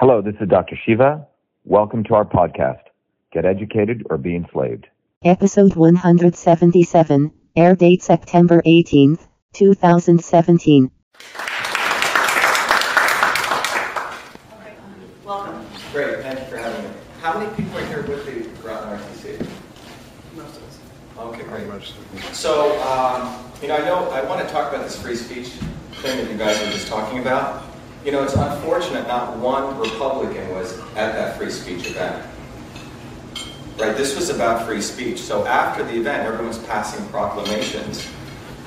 Hello, this is Dr. Shiva. Welcome to our podcast, Get Educated or Be Enslaved. Episode 177, air date September 18th, 2017. Welcome. Great, thank you for having me. How many people are here with the Groton RTC? Most of us. Okay, great. Much. So, um, you know, I know I want to talk about this free speech thing that you guys were just talking about. You know, it's unfortunate not one Republican was at that free speech event. Right, this was about free speech. So after the event, everyone's passing proclamations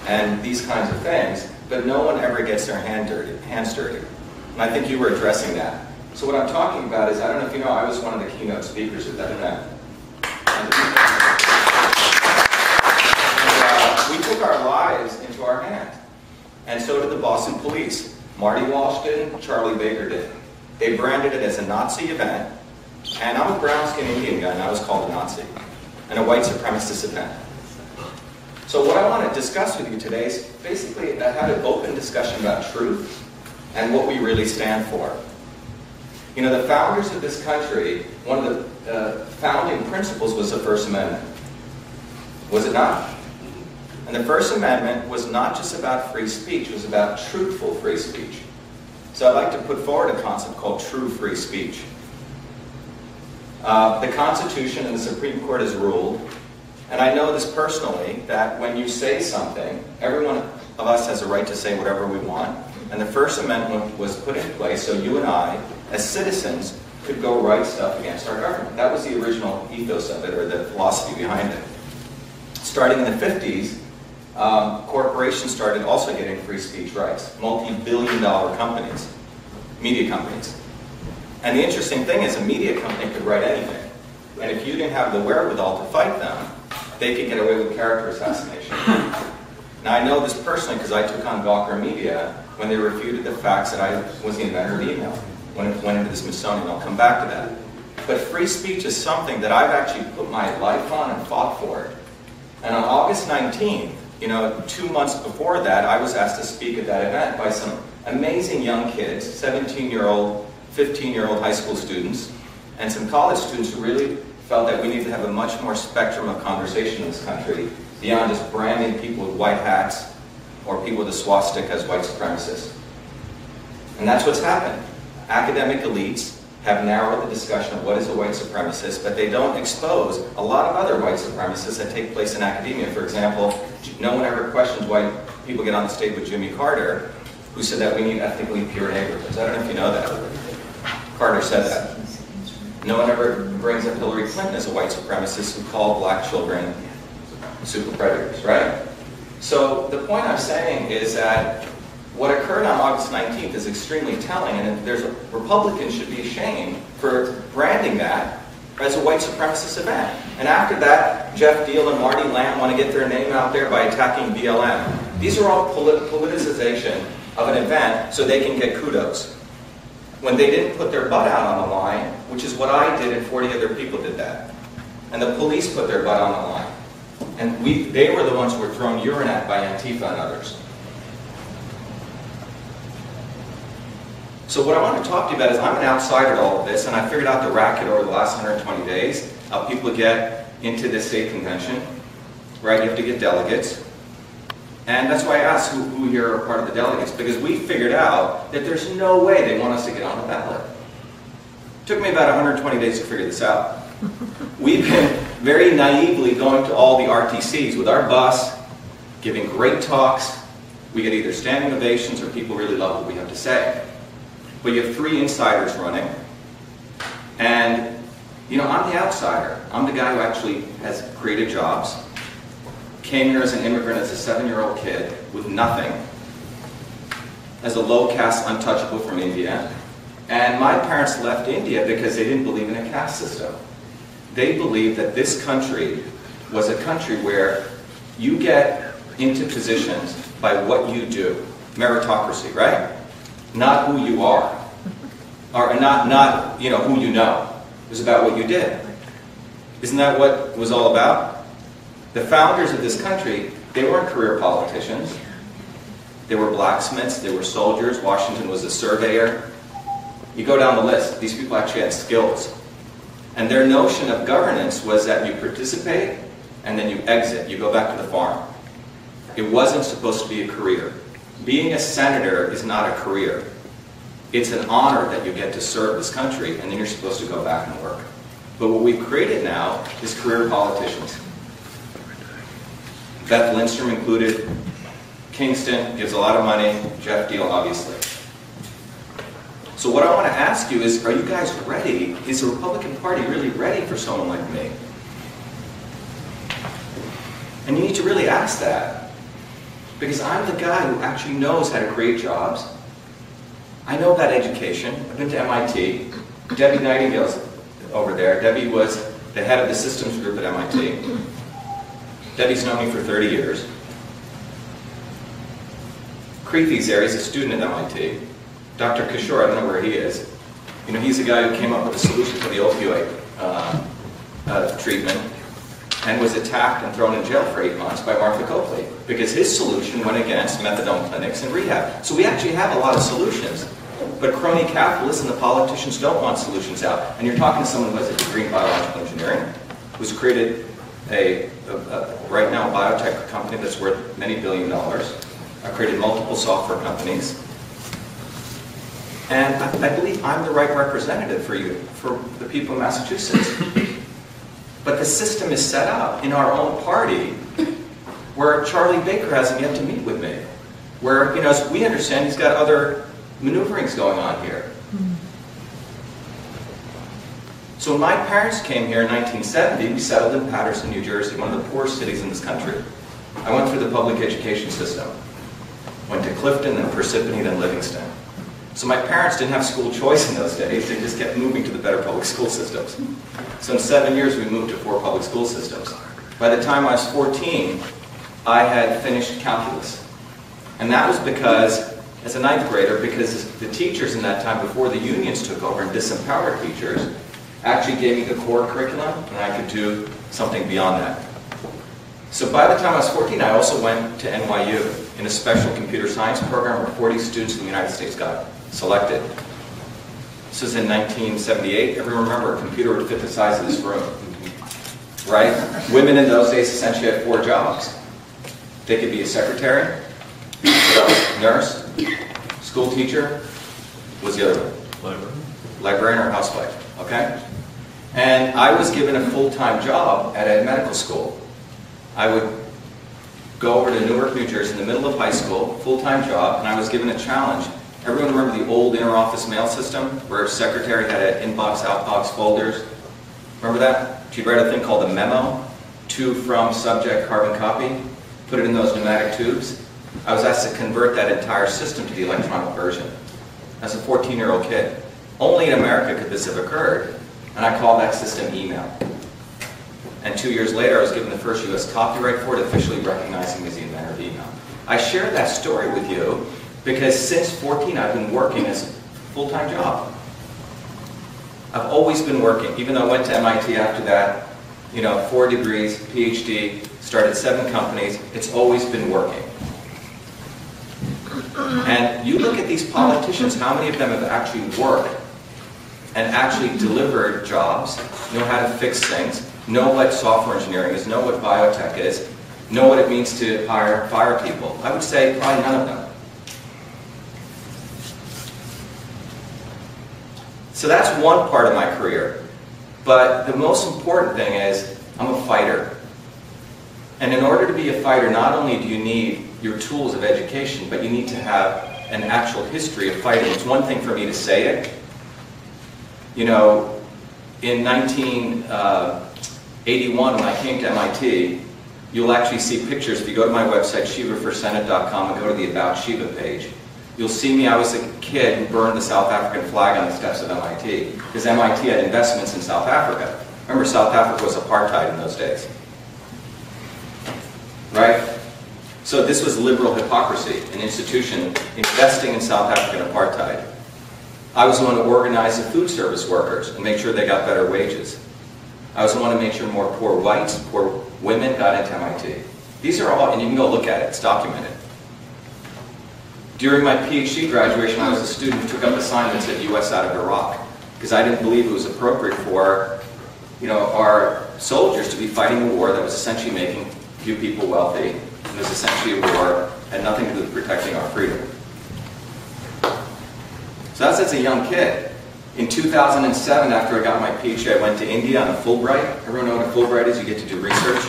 and these kinds of things, but no one ever gets their hand dirty, hands dirty. And I think you were addressing that. So what I'm talking about is, I don't know if you know, I was one of the keynote speakers at that event. And, uh, we took our lives into our hands. And so did the Boston police. Marty did, Charlie Baker did. They branded it as a Nazi event, and I'm a brown-skinned Indian guy, and I was called a Nazi, and a white supremacist event. So what I want to discuss with you today is basically have an open discussion about truth and what we really stand for. You know, the founders of this country, one of the uh, founding principles was the First Amendment. Was it not? And the First Amendment was not just about free speech, it was about truthful free speech. So I'd like to put forward a concept called true free speech. Uh, the Constitution and the Supreme Court has ruled, and I know this personally, that when you say something, everyone of us has a right to say whatever we want. And the First Amendment was put in place so you and I, as citizens, could go write stuff against our government. That was the original ethos of it, or the philosophy behind it. Starting in the 50s, um, corporations started also getting free speech rights, multi-billion dollar companies, media companies. And the interesting thing is a media company could write anything. And if you didn't have the wherewithal to fight them, they could get away with character assassination. now I know this personally because I took on Gawker Media when they refuted the facts that I was the inventor of email when it went into the Smithsonian. I'll come back to that. But free speech is something that I've actually put my life on and fought for. And on August 19th, you know, two months before that, I was asked to speak at that event by some amazing young kids, 17-year-old, 15-year-old high school students, and some college students who really felt that we need to have a much more spectrum of conversation in this country beyond just branding people with white hats or people with a swastika as white supremacists. And that's what's happened. Academic elites have narrowed the discussion of what is a white supremacist, but they don't expose a lot of other white supremacists that take place in academia. For example, no one ever questions why people get on the stage with Jimmy Carter, who said that we need ethnically pure neighborhoods. I don't know if you know that. Carter said that. No one ever brings up Hillary Clinton as a white supremacist who called black children super predators, right? So the point I'm saying is that what occurred on August 19th is extremely telling, and there's a, Republicans should be ashamed for branding that as a white supremacist event. And after that, Geoff Diehl and Marty Lamb want to get their name out there by attacking BLM. These are all polit politicization of an event so they can get kudos. When they didn't put their butt out on the line, which is what I did and 40 other people did that. And the police put their butt on the line. And we, they were the ones who were thrown urine at by Antifa and others. So what I want to talk to you about is I'm an outsider to all of this, and I figured out the racket over the last 120 days, how people get into this state convention, right? You have to get delegates. And that's why I asked who, who here are part of the delegates, because we figured out that there's no way they want us to get on the ballot. It took me about 120 days to figure this out. We've been very naively going to all the RTCs with our bus, giving great talks. We get either standing ovations or people really love what we have to say. But you have three insiders running. And, you know, I'm the outsider. I'm the guy who actually has created jobs. Came here as an immigrant as a seven-year-old kid with nothing. As a low-caste untouchable from India. And my parents left India because they didn't believe in a caste system. They believed that this country was a country where you get into positions by what you do. Meritocracy, right? not who you are, or not, not you know, who you know. It was about what you did. Isn't that what it was all about? The founders of this country, they weren't career politicians. They were blacksmiths, they were soldiers. Washington was a surveyor. You go down the list. These people actually had skills. And their notion of governance was that you participate and then you exit. You go back to the farm. It wasn't supposed to be a career. Being a senator is not a career. It's an honor that you get to serve this country and then you're supposed to go back and work. But what we've created now is career politicians. Beth Lindstrom included. Kingston gives a lot of money. Geoff Diehl obviously. So what I want to ask you is, are you guys ready? Is the Republican Party really ready for someone like me? And you need to really ask that. Because I'm the guy who actually knows how to create jobs. I know about education. I've been to MIT. Debbie Nightingale's over there. Debbie was the head of the systems group at MIT. Debbie's known me for 30 years. Creethy's there, he's a student at MIT. Dr. Kishore, I don't know where he is. You know, he's the guy who came up with a solution for the opioid uh, uh, treatment and was attacked and thrown in jail for eight months by Martha Coakley because his solution went against methadone clinics and rehab. So we actually have a lot of solutions. But crony capitalists and the politicians don't want solutions out. And you're talking to someone who has a degree in biological engineering, who's created a, a, a right now biotech company that's worth many billion dollars. I've created multiple software companies. And I, I believe I'm the right representative for you, for the people of Massachusetts. But the system is set up in our own party where Charlie Baker hasn't yet to meet with me. Where, you know, as we understand, he's got other maneuverings going on here. So when my parents came here in 1970, we settled in Paterson, New Jersey, one of the poorest cities in this country. I went through the public education system. Went to Clifton, then Parsippany, then Livingston. So my parents didn't have school choice in those days. They just kept moving to the better public school systems. So in seven years, we moved to four public school systems. By the time I was 14, I had finished calculus. And that was because, as a ninth grader, because the teachers in that time, before the unions took over and disempowered teachers, actually gave me the core curriculum, and I could do something beyond that. So by the time I was 14, I also went to NYU in a special computer science program where 40 students in the United States got selected. This was in 1978. Everyone remember, a computer would fit the size of this room. Right? Women in those days essentially had four jobs. They could be a secretary, nurse, school teacher, was the other one? Librarian. Librarian or housewife, okay? And I was given a full-time job at a medical school. I would go over to Newark, New Jersey in the middle of high school, full-time job, and I was given a challenge. Everyone remember the old inter-office mail system where a secretary had an inbox, outbox, folders? Remember that? She'd write a thing called a memo, to, from, subject, carbon copy, put it in those pneumatic tubes. I was asked to convert that entire system to the electronic version as a 14-year-old kid. Only in America could this have occurred, and I called that system email. And two years later, I was given the first U.S. copyright for it, officially recognizing me as the inventor of email. I share that story with you because since 14, I've been working as a full-time job. I've always been working, even though I went to MIT after that, you know, four degrees, PhD, started seven companies, it's always been working. And you look at these politicians, how many of them have actually worked and actually delivered jobs, know how to fix things, know what software engineering is, know what biotech is, know what it means to hire, fire people? I would say probably none of them. So that's one part of my career. But the most important thing is I'm a fighter. And in order to be a fighter, not only do you need your tools of education, but you need to have an actual history of fighting. It's one thing for me to say it. You know, in 1981, uh, when I came to MIT, you'll actually see pictures. If you go to my website, shivaforsenate.com, and go to the About Shiva page, you'll see me, I was a kid who burned the South African flag on the steps of MIT, because MIT had investments in South Africa. Remember, South Africa was apartheid in those days. Right? So this was liberal hypocrisy, an institution investing in South African apartheid. I was the one to organize the food service workers and make sure they got better wages. I was the one to make sure more poor whites, poor women got into MIT. These are all, and you can go look at it, it's documented. During my PhD graduation, I was a student who took up assignments at US out of Iraq because I didn't believe it was appropriate for you know, our soldiers to be fighting a war that was essentially making few people wealthy. It was essentially a war had nothing to do with protecting our freedom. So that's as a young kid. In 2007, after I got my PhD, I went to India on a Fulbright. Everyone know what a Fulbright is? You get to do research.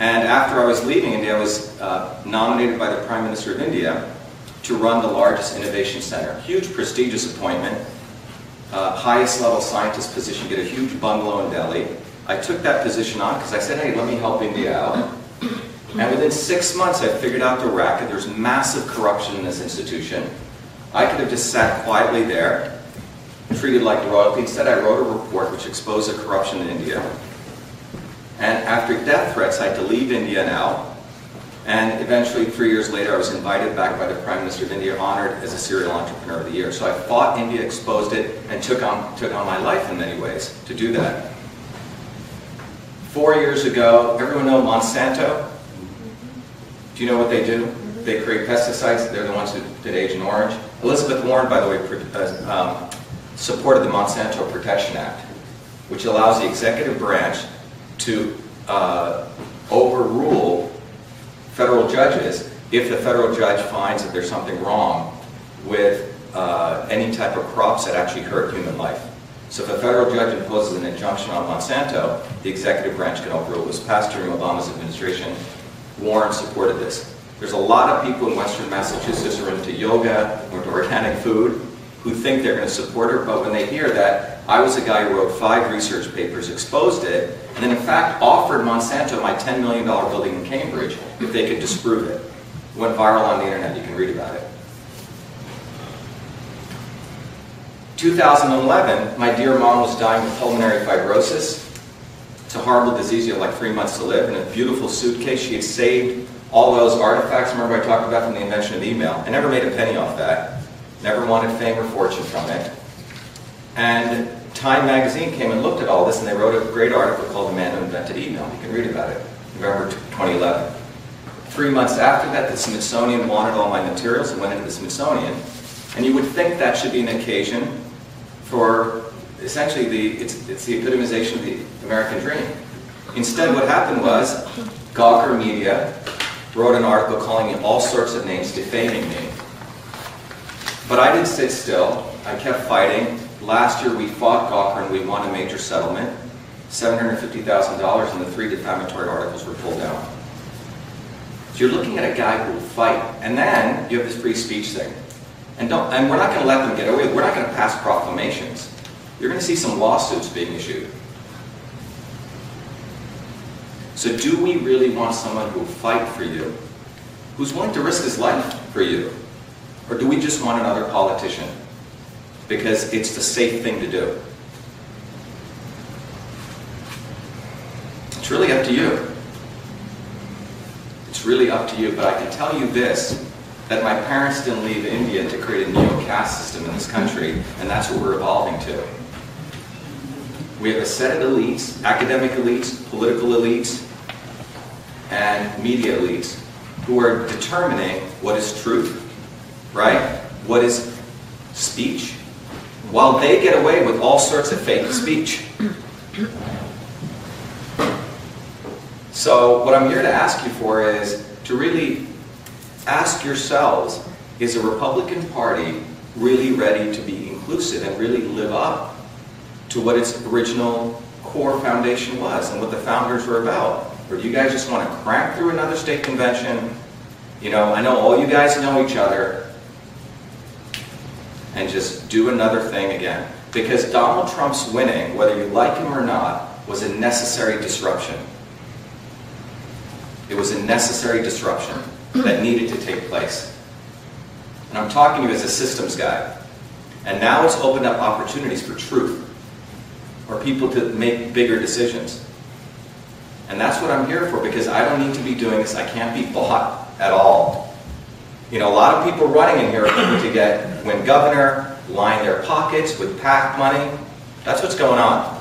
And after I was leaving India, I was uh, nominated by the Prime Minister of India to run the largest innovation center. Huge prestigious appointment, uh, highest level scientist position, get a huge bungalow in Delhi. I took that position on because I said, hey, let me help India out. And within six months, I figured out the racket. There's massive corruption in this institution. I could have just sat quietly there, treated like royalty. Instead, I wrote a report which exposed the corruption in India. And after death threats, I had to leave India now. And eventually, three years later, I was invited back by the Prime Minister of India, honored as a serial entrepreneur of the year. So I fought India, exposed it, and took on, took on my life in many ways to do that. Four years ago, everyone know Monsanto? Do you know what they do? They create pesticides. They're the ones who did Agent Orange. Elizabeth Warren, by the way, uh, um, supported the Monsanto Protection Act, which allows the executive branch to uh, overrule federal judges if the federal judge finds that there's something wrong with uh, any type of crops that actually hurt human life. So if a federal judge imposes an injunction on Monsanto, the executive branch can overrule. It was passed during Obama's administration. Warren supported this. There's a lot of people in Western Massachusetts who are into yoga, or into organic food, who think they're going to support her, but when they hear that, I was a guy who wrote five research papers, exposed it, and then in fact offered Monsanto my $10 million building in Cambridge if they could disprove it. It went viral on the internet, you can read about it. 2011, my dear mom was dying of pulmonary fibrosis. It's a horrible disease, you have like three months to live. In a beautiful suitcase, she had saved all those artifacts, remember I talked about from the invention of email. I never made a penny off that. Never wanted fame or fortune from it. And Time magazine came and looked at all this and they wrote a great article called The Man Who Invented Email. You can read about it, November 2011. Three months after that, the Smithsonian wanted all my materials and went into the Smithsonian. And you would think that should be an occasion for essentially the, it's, it's the epitomization of the American dream. Instead, what happened was Gawker Media wrote an article calling me all sorts of names, defaming me. But I didn't sit still. I kept fighting. Last year we fought Gawker and we won a major settlement. $750,000 and the three defamatory articles were pulled down. So you're looking at a guy who will fight. And then you have this free speech thing. And, don't, and we're not going to let them get away. We're not going to pass proclamations. You're going to see some lawsuits being issued. So do we really want someone who will fight for you, who's willing to risk his life for you? Or do we just want another politician? Because it's the safe thing to do. It's really up to you. It's really up to you, but I can tell you this, that my parents didn't leave India to create a neo-caste system in this country, and that's what we're evolving to. We have a set of elites, academic elites, political elites, and media elites, who are determining what is truth right? What is speech? While they get away with all sorts of fake speech. So, what I'm here to ask you for is to really ask yourselves is the Republican Party really ready to be inclusive and really live up to what its original core foundation was and what the founders were about? Or do you guys just want to crank through another state convention? You know, I know all you guys know each other and just do another thing again. Because Donald Trump's winning, whether you like him or not, was a necessary disruption. It was a necessary disruption that needed to take place. And I'm talking to you as a systems guy. And now it's opened up opportunities for truth, for people to make bigger decisions. And that's what I'm here for because I don't need to be doing this. I can't be bought at all. You know, a lot of people running in here are looking to get, win governor, line their pockets with PAC money. That's what's going on.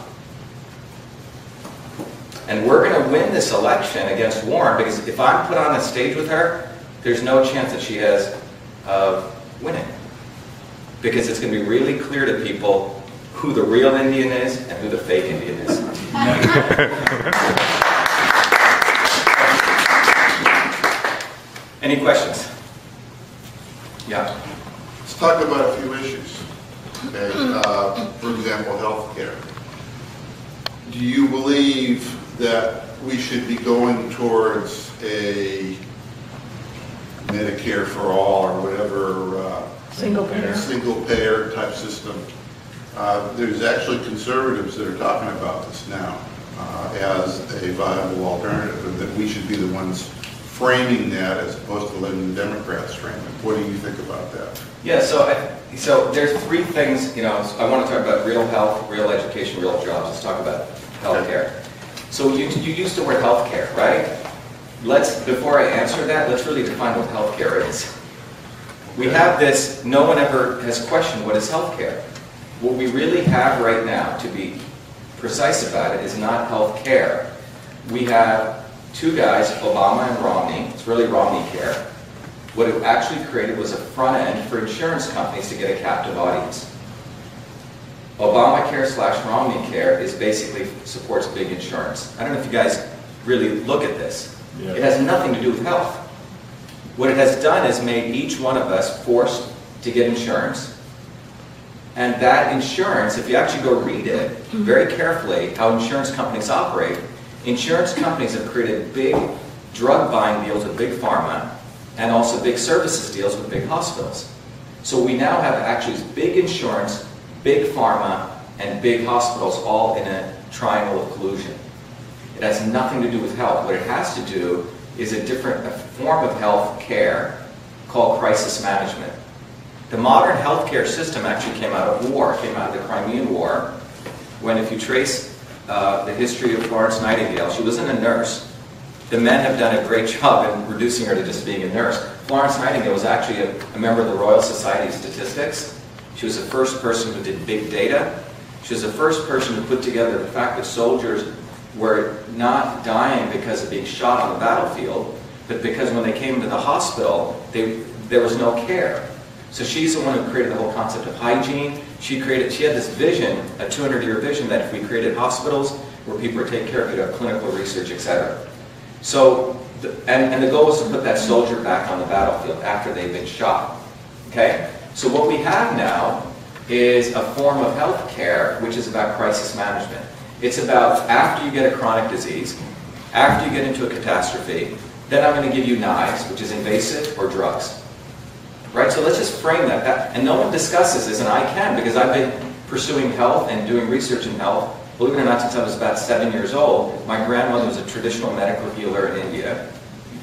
And we're going to win this election against Warren because if I'm put on a stage with her, there's no chance that she has of winning. Because it's going to be really clear to people who the real Indian is and who the fake Indian is. Any questions? Yeah. Let's talk about a few issues. Okay, uh, for example, health care. Do you believe that we should be going towards a Medicare for all or whatever uh, Single payer. single payer type system? Uh, There's actually conservatives that are talking about this now uh, as a viable alternative, and that we should be the ones framing that as opposed to letting the Democrats frame it. What do you think about that? Yeah, so I, so there's three things, you know, I want to talk about real health, real education, real jobs. Let's talk about healthcare. So you, you used the word healthcare, right? Let's, before I answer that, let's really define what healthcare is. We have this, no one ever has questioned what is healthcare. What we really have right now, to be precise about it, is not health care. We have two guys, Obama and Romney. It's really Romney care. What it actually created was a front end for insurance companies to get a captive audience. Obamacare slash Romney Care is basically supports big insurance. I don't know if you guys really look at this. It has nothing to do with health. What it has done is made each one of us forced to get insurance. And that insurance, if you actually go read it mm-hmm. very carefully, how insurance companies operate, insurance companies have created big drug buying deals with big pharma and also big services deals with big hospitals. So we now have actually big insurance, big pharma, and big hospitals all in a triangle of collusion. It has nothing to do with health. What it has to do is a different a form of health care called crisis management. The modern healthcare system actually came out of war, came out of the Crimean War, when if you trace uh, the history of Florence Nightingale, she wasn't a nurse. The men have done a great job in reducing her to just being a nurse. Florence Nightingale was actually a, a member of the Royal Society of Statistics. She was the first person who did big data. She was the first person to put together the fact that soldiers were not dying because of being shot on the battlefield, but because when they came to the hospital, they, there was no care. So she's the one who created the whole concept of hygiene. She created, she had this vision, a 200-year vision, that if we created hospitals where people were taken care of, you'd have clinical research, etc. So, the, and, and the goal was to put that soldier back on the battlefield after they've been shot. Okay? So what we have now is a form of health care which is about crisis management. It's about after you get a chronic disease, after you get into a catastrophe, then I'm going to give you knives, which is invasive, or drugs. Right? So let's just frame that. that. And no one discusses this, and I can because I've been pursuing health and doing research in health. Believe it or not, since I was about seven years old, my grandmother was a traditional medical healer in India,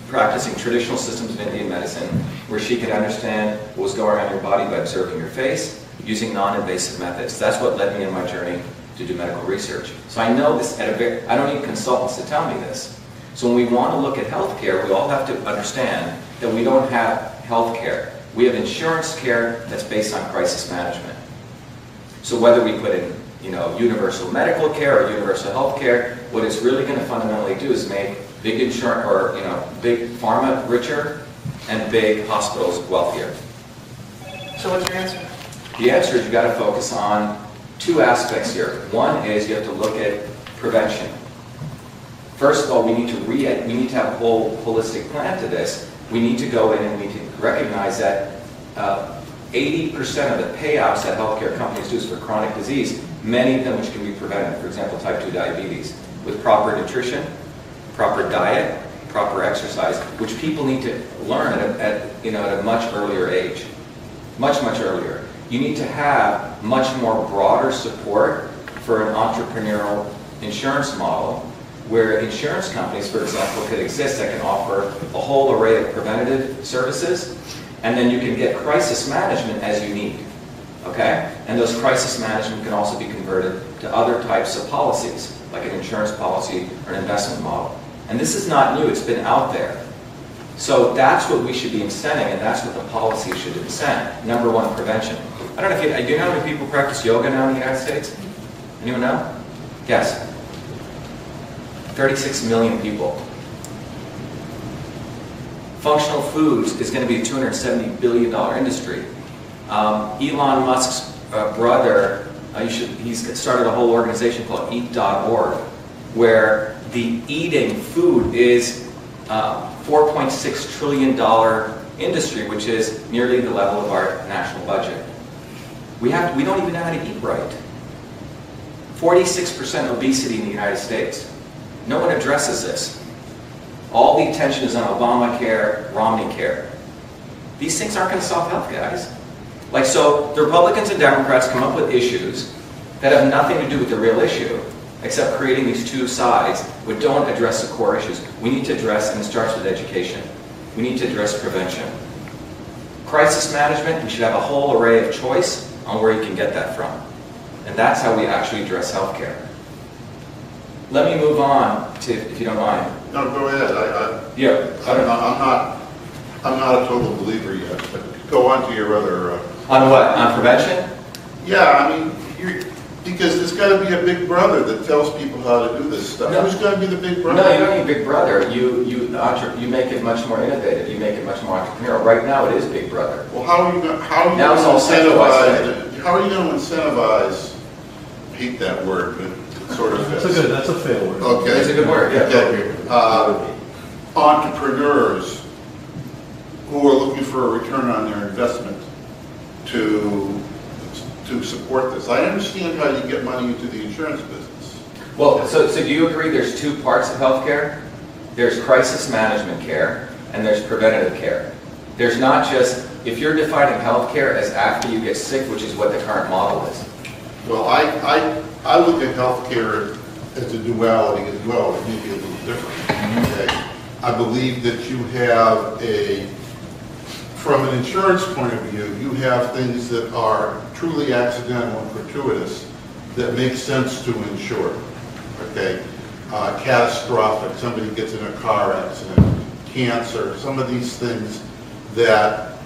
practicing traditional systems of Indian medicine, where she could understand what was going on in your body by observing your face, using non-invasive methods. That's what led me in my journey to do medical research. So I know this at a very, I don't need consultants to tell me this. So when we want to look at healthcare, we all have to understand that we don't have healthcare. We have insurance care that's based on crisis management. So whether we put in, you know, universal medical care or universal health care, what it's really going to fundamentally do is make big insurance or, you know, big pharma richer and big hospitals wealthier. So what's your answer? The answer is you've got to focus on two aspects here. One is you have to look at prevention. First of all, we need to re we need to have a whole holistic plan to this. We need to go in and we need to recognize that 80% uh, of the payouts that healthcare companies do is for chronic disease, many of them which can be prevented. For example, type 2 diabetes. With proper nutrition, proper diet, proper exercise, which people need to learn at, at, you know, at a much earlier age. Much, much earlier. You need to have much more broader support for an entrepreneurial insurance model where insurance companies, for example, could exist that can offer a whole array of preventative services, and then you can get crisis management as you need. Okay? And those crisis management can also be converted to other types of policies, like an insurance policy or an investment model. And this is not new, it's been out there. So that's what we should be incenting, and that's what the policy should incent. Number one, prevention. I don't know if you, do you know how many people practice yoga now in the United States? Anyone know? Yes. 36 million people. Functional foods is going to be a $270 billion industry. Um, Elon Musk's uh, brother, uh, should, he's started a whole organization called Eat.org, where the eating food is uh, $4.6 trillion industry, which is nearly the level of our national budget. We, have, we don't even know how to eat right. 46% obesity in the United States. No one addresses this. All the attention is on Obamacare, Romney care. These things aren't going to solve health, guys. Like, so the Republicans and Democrats come up with issues that have nothing to do with the real issue, except creating these two sides, but don't address the core issues. We need to address, and it starts with education, we need to address prevention. Crisis management, we should have a whole array of choice on where you can get that from. And that's how we actually address healthcare. Let me move on to, if you don't mind. No, go ahead, I, Yeah, I, I'm not, I'm not, I'm not a total believer yet, but go on to your other, uh, On what? On prevention? yeah, I mean, you're, because there's gotta be a big brother that tells people how to do this stuff. No. Who's gonna be the big brother? No, you don't need Big Brother. You, you, entre- you make it much more innovative. You make it much more entrepreneurial. Right now, it is Big Brother. Well, how are you gonna, how are you Now it's all incentivize, how are you gonna incentivize, hate that word, but sort of That's a fits. good, that's a fair word. Okay. It's a good word, yeah. Okay. Uh, entrepreneurs who are looking for a return on their investment to, to support this. I understand how you get money into the insurance business. Well, so, so do you agree there's two parts of healthcare? There's crisis management care and there's preventative care. There's not just, if you're defining healthcare as after you get sick, which is what the current model is. Well, I, I, I look at healthcare as a duality as well, it may be a little different. Okay? I believe that you have a, from an insurance point of view, you have things that are truly accidental and fortuitous that make sense to insure. Okay? Uh, Catastrophic, somebody gets in a car accident, cancer, some of these things that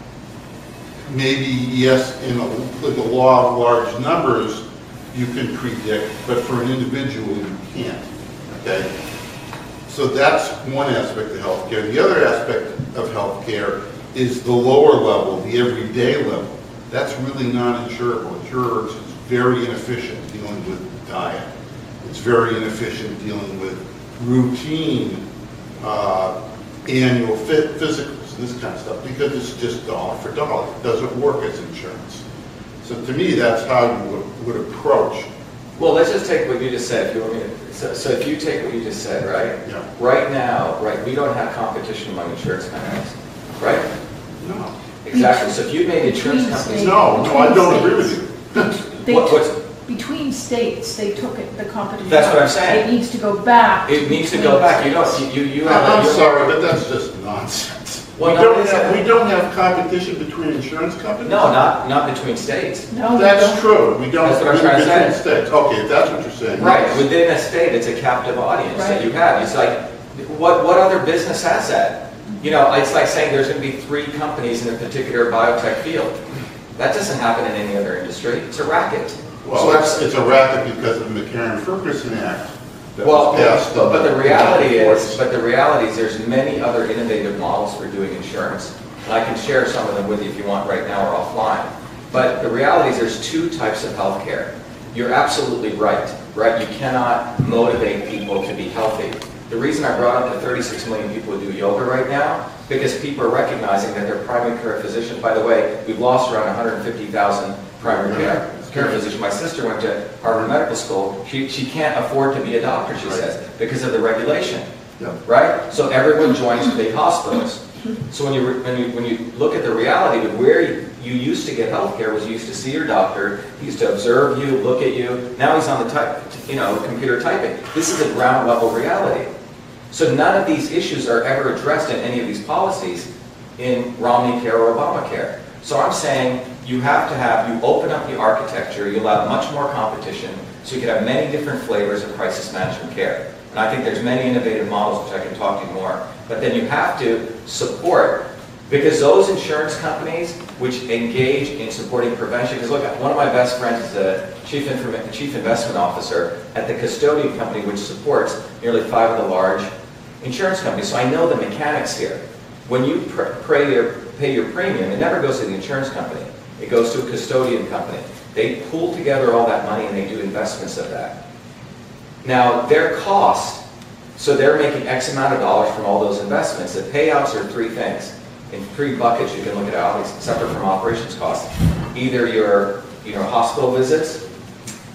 maybe, yes, in a, the law of large numbers, you can predict, but for an individual, you can't, okay? So that's one aspect of healthcare. The other aspect of healthcare is the lower level, the everyday level. That's really non-insurable. Insurers is very inefficient dealing with diet. It's very inefficient dealing with routine, uh, annual phy- physicals, and this kind of stuff, because it's just dollar for dollar. It doesn't work as insurance. So to me, that's how you would, would approach. Well, let's just take what you just said. If you want me to, so, so if you take what you just said, right? Yeah. Right now, right, we don't have competition among insurance companies, right? No. Exactly. So if you made insurance Between companies. states. No, no, I don't agree with you. They What- took- what's- Between states, they took it, the competition. That's what I'm out. saying. It needs to go back. It needs to between go back. You states. don't, you, you have. a- I'm you're- sorry, but that's just nonsense. We Well, no, don't it's have, we don't have competition between insurance companies? No, not, not between states. No, we That's don't. true, we don't. That's what I'm trying to between say. states. Okay, if that's what you're saying. Right, within a state, it's a captive audience that you have. It's like, what, what other business has that? You know, it's like saying there's gonna be three companies in a particular biotech field. That doesn't happen in any other industry. It's a racket. Well, it's, it's a racket because of the McCarran-Ferguson Act that Well, was passed. but but the reality is, is. but the reality is there's many other innovative models for doing insurance. And I can share some of them with you if you want right now or offline. But the reality is there's two types of healthcare. You're absolutely right, right? You cannot motivate people to be healthy. The reason I brought up the 36 million people who do yoga right now, because people are recognizing that their primary care physician, by the way, we've lost around 150,000 primary care, care physicians. My sister went to Harvard Medical School. She, she can't afford to be a doctor, she Right. says, because of the regulation, Yeah. right? So everyone joins the big hospitals. So when you, when you, when you look at the reality of where you you used to get health care was you used to see your doctor, he used to observe you, look at you. Now he's on the type, you know, computer typing. This is a ground level reality. So none of these issues are ever addressed in any of these policies in Romney Care or Obamacare. So I'm saying you have to have, you open up the architecture, you allow much more competition, so you can have many different flavors of crisis management care. And I think there's many innovative models, which I can talk to you more. But then you have to support, because those insurance companies which engage in supporting prevention, because look, one of my best friends is the chief, chief investment officer at the custodian company, which supports nearly five of the large insurance companies. So I know the mechanics here. when you pr- pay your, pay your premium, it never goes to the insurance company. It goes to a custodian company. They pool together all that money and they do investments of that. Now, their cost, so they're making X amount of dollars from all those investments. The payouts are three things. In three buckets, you can look at obviously, separate from operations costs. Either your, you know, hospital visits,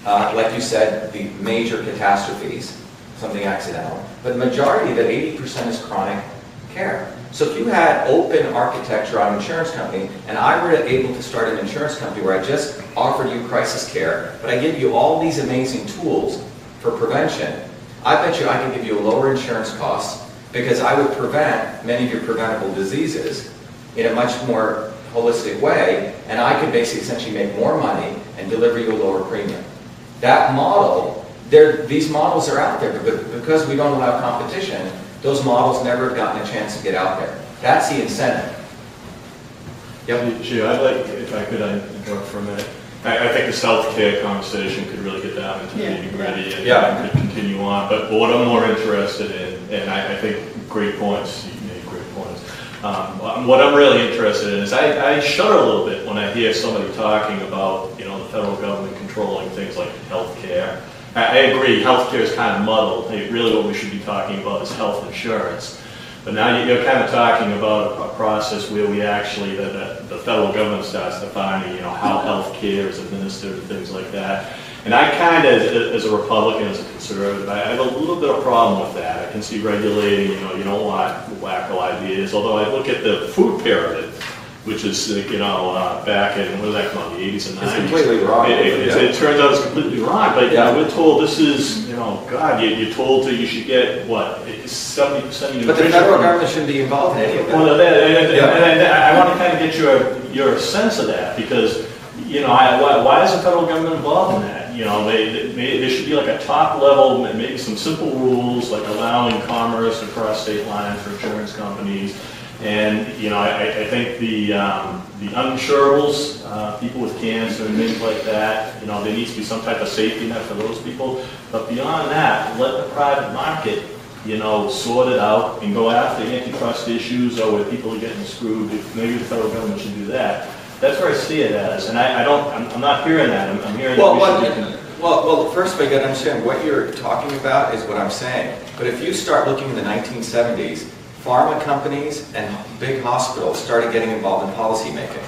uh, like you said, the major catastrophes, something accidental. But the majority of it, 80% is chronic care. So if you had open architecture on an insurance company, and I were able to start an insurance company where I just offered you crisis care, but I give you all these amazing tools for prevention, I bet you I could give you a lower insurance cost because I would prevent many of your preventable diseases in a much more holistic way, and I could basically essentially make more money and deliver you a lower premium. That model, these models are out there, but because we don't allow competition, those models never have gotten a chance to get out there. That's the incentive. Yep. Gee, I'd like, if I could, I'd interrupt for a minute. I, I think this healthcare conversation could really get down into the nitty gritty and Yeah. and could continue on. But what I'm more interested in, and I, I think great points, you made great points. Um, what I'm really interested in is I, I shudder a little bit when I hear somebody talking about, you know, the federal government controlling things like healthcare. I, I agree, healthcare is kind of muddled. Really what we should be talking about is health insurance. But now you- you're kind of talking about a process where we actually, the, the- the federal government starts defining, you know, how health care is administered and things like that. And I kind of, as a Republican, as a conservative, I have a little bit of problem with that. I can see regulating, you know, you don't want wacko ideas, although I look at the food pyramid, which is, uh, you know, uh, back in, when did that come out, the 80s and 90s? It's completely wrong. It, it- Yeah. it turns out it's completely wrong, but, you know, we're told this is, you know, God, you- you're told that you should get, what, seventy percent of your But the federal from- government shouldn't be involved in any of Well, that. that- and, and, Yeah. and I, I want to kind of get your, your sense of that, because, you know, I, why, why is the federal government involved in that? You know, they, they, may- there should be like a top level, ma- maybe some simple rules, like allowing commerce across state lines for insurance companies. And, you know, I, I think the, um, the uninsurables, uh, people with cancer and things like that, you know, there needs to be some type of safety net for those people. But beyond that, let the private market, you know, sort it out and go after antitrust issues or where people are getting screwed. Maybe the federal government should do that. That's where I see it as, and I, I don't, I'm, I'm not hearing that. I'm, I'm hearing Well, that we well, well, first all, you gotta understand, what you're talking about is what I'm saying. But if you start looking in the 1970s, pharma companies and big hospitals started getting involved in policymaking.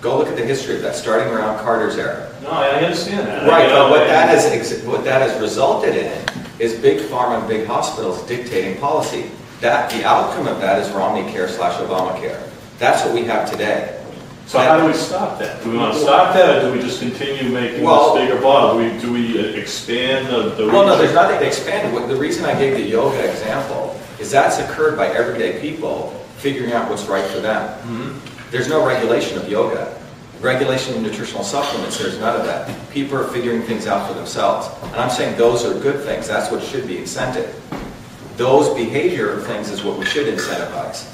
Go look at the history of that, starting around Carter's era. No, I understand that. Right, but what that has, ex- what that has resulted in is big pharma and big hospitals dictating policy. That, the outcome of that is Romney Care slash Obamacare. That's what we have today. So how do we stop that? Do we want to stop that, or do we just continue making Well- this bigger bottle? Do we, do we expand the, the? Well, no, there's nothing to expand. The reason I gave the yoga example is that's occurred by everyday people figuring out what's right for them. Mm-hmm. There's no regulation of yoga. Regulation of nutritional supplements, there's none of that. People are figuring things out for themselves. And I'm saying those are good things. That's what should be incented. Those behavior things is what we should incentivize.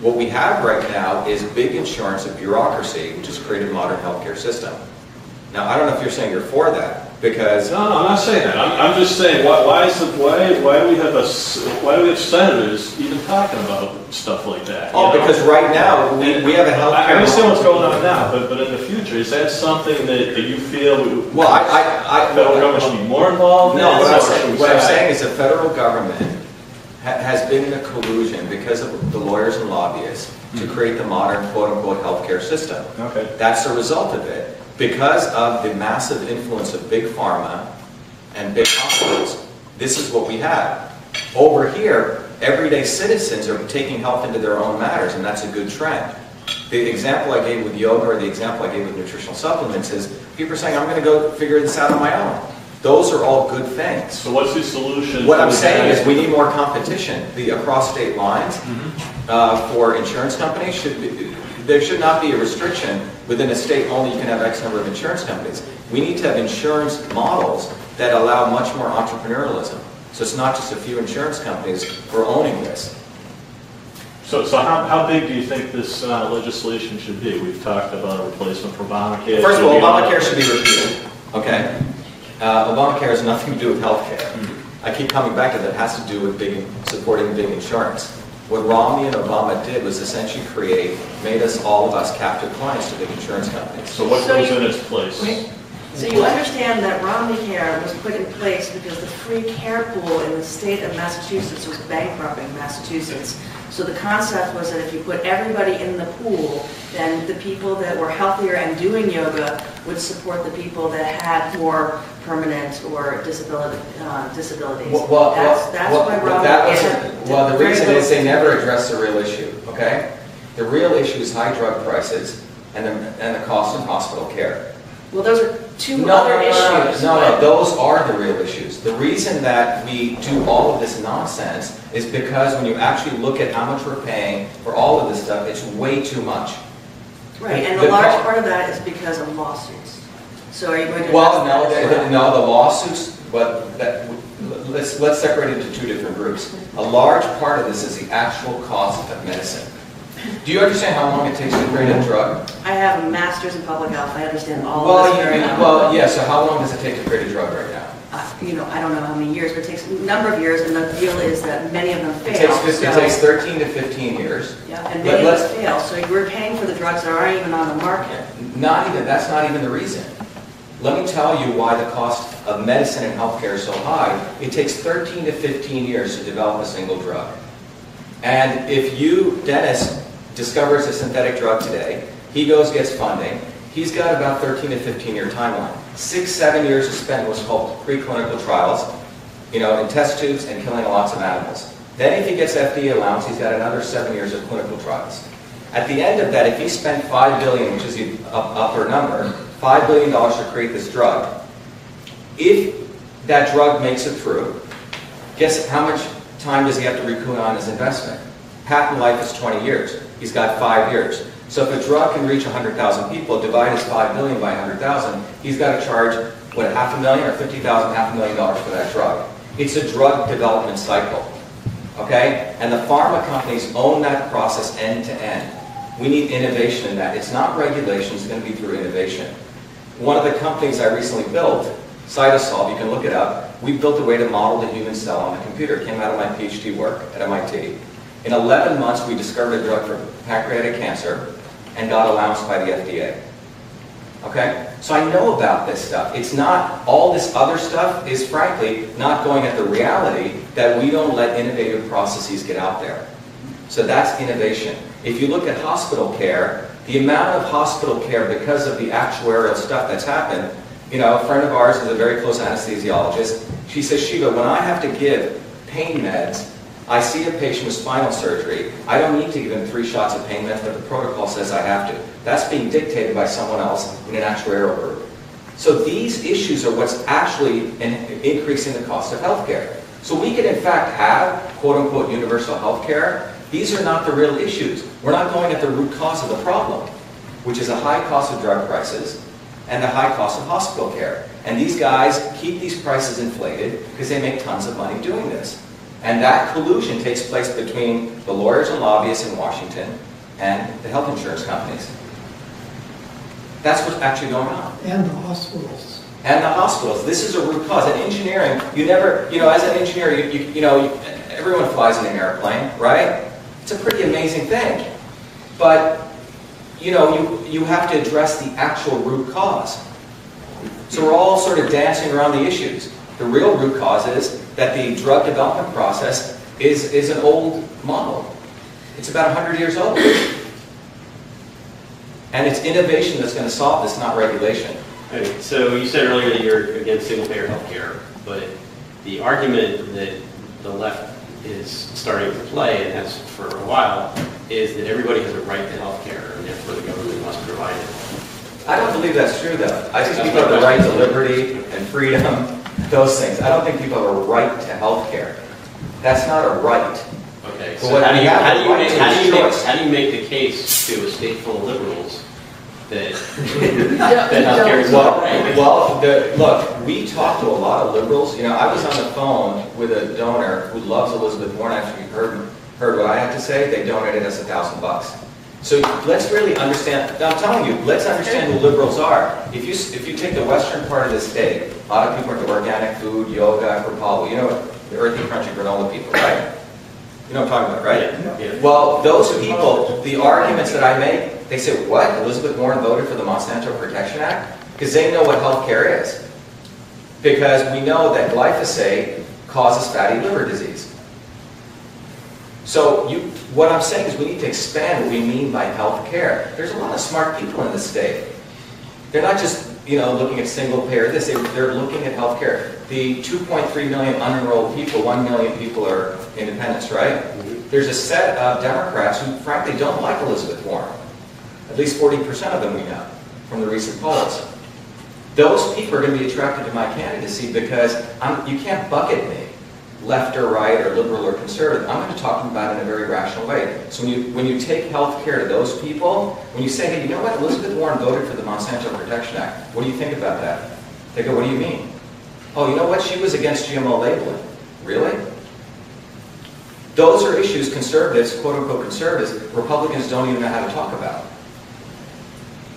What we have right now is big insurance and bureaucracy, which has created a modern healthcare system. Now, I don't know if you're saying you're for that, because No, no, I'm not saying that. I'm, I'm just saying, why, why is it, why, why do we have a, why do we have senators even talking about stuff like that? Oh, know? because right now, we, we have a healthcare. I I understand what's going on now, but, but in the future, is that something that, that you feel we- Well, I, I, I. federal government should be more involved in? No, what I'm saying, what I'm saying is the federal government ha- has been in a collusion because of the lawyers and lobbyists to hmm. create the modern quote-unquote healthcare system. Okay. That's the result of it. Because of the massive influence of big pharma and big hospitals, this is what we have. Over here, everyday citizens are taking health into their own matters, and that's a good trend. The example I gave with yoga or the example I gave with nutritional supplements is people are saying, I'm going to go figure this out on my own. Those are all good things. So what's the solution? What I'm saying is we need more competition. The across state lines Mm-hmm. uh, for insurance companies should be, there should not be a restriction within a state only you can have X number of insurance companies. We need to have insurance models that allow much more entrepreneurialism. So it's not just a few insurance companies who are owning this. So, so how, how big do you think this uh, legislation should be? We've talked about a replacement for Obamacare. First of all, Obamacare should be repealed, okay? Uh, Obamacare has nothing to do with health care. I keep coming back to that, it has to do with big, supporting big insurance. What Romney and Obama did was essentially create, made us, all of us captive clients to big insurance companies. So what So goes you- in its place? Wait. So you understand that Romney Care was put in place because the free care pool in the state of Massachusetts was bankrupting Massachusetts. So the concept was that if you put everybody in the pool, then the people that were healthier and doing yoga would support the people that had more permanent or disability, uh, disabilities. Well, well, That's, that's well, why Romney. that wasn't- Well, the reason is they never address the real issue, okay? The real issue is high drug prices and the, and the cost of hospital care. Well, those are two No, other no, no, no, issues. No, no, but- those are the real issues. The reason that we do all of this nonsense is because when you actually look at how much we're paying for all of this stuff, it's way too much. Right, and The- a large part of that is because of lawsuits. So are you going to Well, address no, that as the- well? the- no, the lawsuits, but that, let's, let's separate it into two different groups. A large part of this is the actual cost of medicine. Do you understand how long it takes to create a drug? I have a master's in public health, I understand all Well, of this you- well. well, yeah, so how long does it take to create a drug right now? Uh, You know, I don't know how many years, but it takes a number of years, and the deal is that many of them It fail. takes, fif- it takes 13 to 15 years. Yeah, and many of let's- them fail, so we're paying for the drugs that aren't even on the market. Not even, that's not even the reason. Let me tell you why the cost of medicine and healthcare is so high. It takes 13 to 15 years to develop a single drug. And if you, Dennis, discovers a synthetic drug today, he goes, gets funding, he's got about 13 to 15 year timeline. Six, seven years spent in what's called preclinical trials, you know, in test tubes and killing lots of animals. Then if he gets FDA allowance, he's got another seven years of clinical trials. At the end of that, if he spent five billion, which is the upper number, five billion dollars to create this drug, if that drug makes it through, guess how much time does he have to recoup on his investment? Patent life is 20 years. He's got five years. So if a drug can reach 100,000 people, divide his 5 billion by 100,000, he's got to charge, what, a half a million or 50,000, half a million dollars for that drug. It's a drug development cycle. Okay? And the pharma companies own that process end to end. We need innovation in that. It's not regulation, it's going to be through innovation. One of the companies I recently built, Cytosolve, you can look it up, we built a way to model the human cell on the computer. It came out of my PhD work at MIT. In 11 months, we discovered a drug for pancreatic cancer and got allowance by the FDA. Okay? So I know about this stuff. It's not, all this other stuff is frankly not going at the reality that we don't let innovative processes get out there. So that's innovation. If you look at hospital care, the amount of hospital care because of the actuarial stuff that's happened, you know, a friend of ours is a very close anesthesiologist. She says, Shiva, when I have to give pain meds, I see a patient with spinal surgery. I don't need to give him three shots of pain meds, but the protocol says I have to. That's being dictated by someone else in an actuarial group. So these issues are what's actually in, increasing the cost of healthcare. So we can in fact have quote unquote universal healthcare. These are not the real issues. We're not going at the root cause of the problem, which is a high cost of drug prices and the high cost of hospital care. And these guys keep these prices inflated because they make tons of money doing this. And that collusion takes place between the lawyers and lobbyists in Washington and the health insurance companies. That's what's actually going on. and the hospitals. And the hospitals. This is a root cause. In engineering, you never, you know, as an engineer, you, you, you know, you, everyone flies in an airplane, right? It's a pretty amazing thing. But, you know, you, you have to address the actual root cause. So we're all sort of dancing around the issues. The real root cause is that the drug development process is, is an old model. It's about 100 years old. And it's innovation that's going to solve this, not regulation. Okay, so you said earlier that you're against single-payer health care, but the argument that the left is starting to play, and has for a while, is that everybody has a right to health care and therefore the government must provide it. I don't believe that's true, though. I think people have the right to liberty and freedom, those things. I don't think people have a right to health care. That's not a right. Okay, so what how do we you, have how do the you right make, to how do you make, choice. how do you make the case to a state full of liberals that, Don't- that healthcare is Well, right? well, the, look, we talked to a lot of liberals. You know, I was on the phone with a donor who loves Elizabeth Warren. After you heard, heard what I had to say, they donated us a thousand bucks. So let's really understand, I'm telling you, let's understand who liberals are. If you, if you take the western part of the state, a lot of people are into organic food, yoga, Kripalu, you know, the earthy, crunchy granola people, right? You know what I'm talking about, right? Yeah. Well, those people, the arguments that I make, they say, what? Elizabeth Warren voted for the Monsanto Protection Act? Because they know what healthcare is. Because we know that glyphosate causes fatty liver disease. So you, what I'm saying is we need to expand what we mean by health care. There's a lot of smart people in the state. They're not just, you know, looking at single payer this, they, they're looking at healthcare. The 2.3 million unenrolled people, 1 million people are independents, right? Mm-hmm. There's a set of Democrats who frankly don't like Elizabeth Warren. At least 40% of them we know from the recent polls. Those people are going to be attracted to my candidacy because I'm, you can't bucket me left or right or liberal or conservative. I'm going to talk about it in a very rational way. So when you, when you take health care to those people, when you say, hey, you know what, Elizabeth Warren voted for the Monsanto Protection Act, what do you think about that? They go, what do you mean? Oh, you know what, she was against GMO labeling. Really? Those are issues conservatives, quote unquote conservatives, Republicans don't even know how to talk about.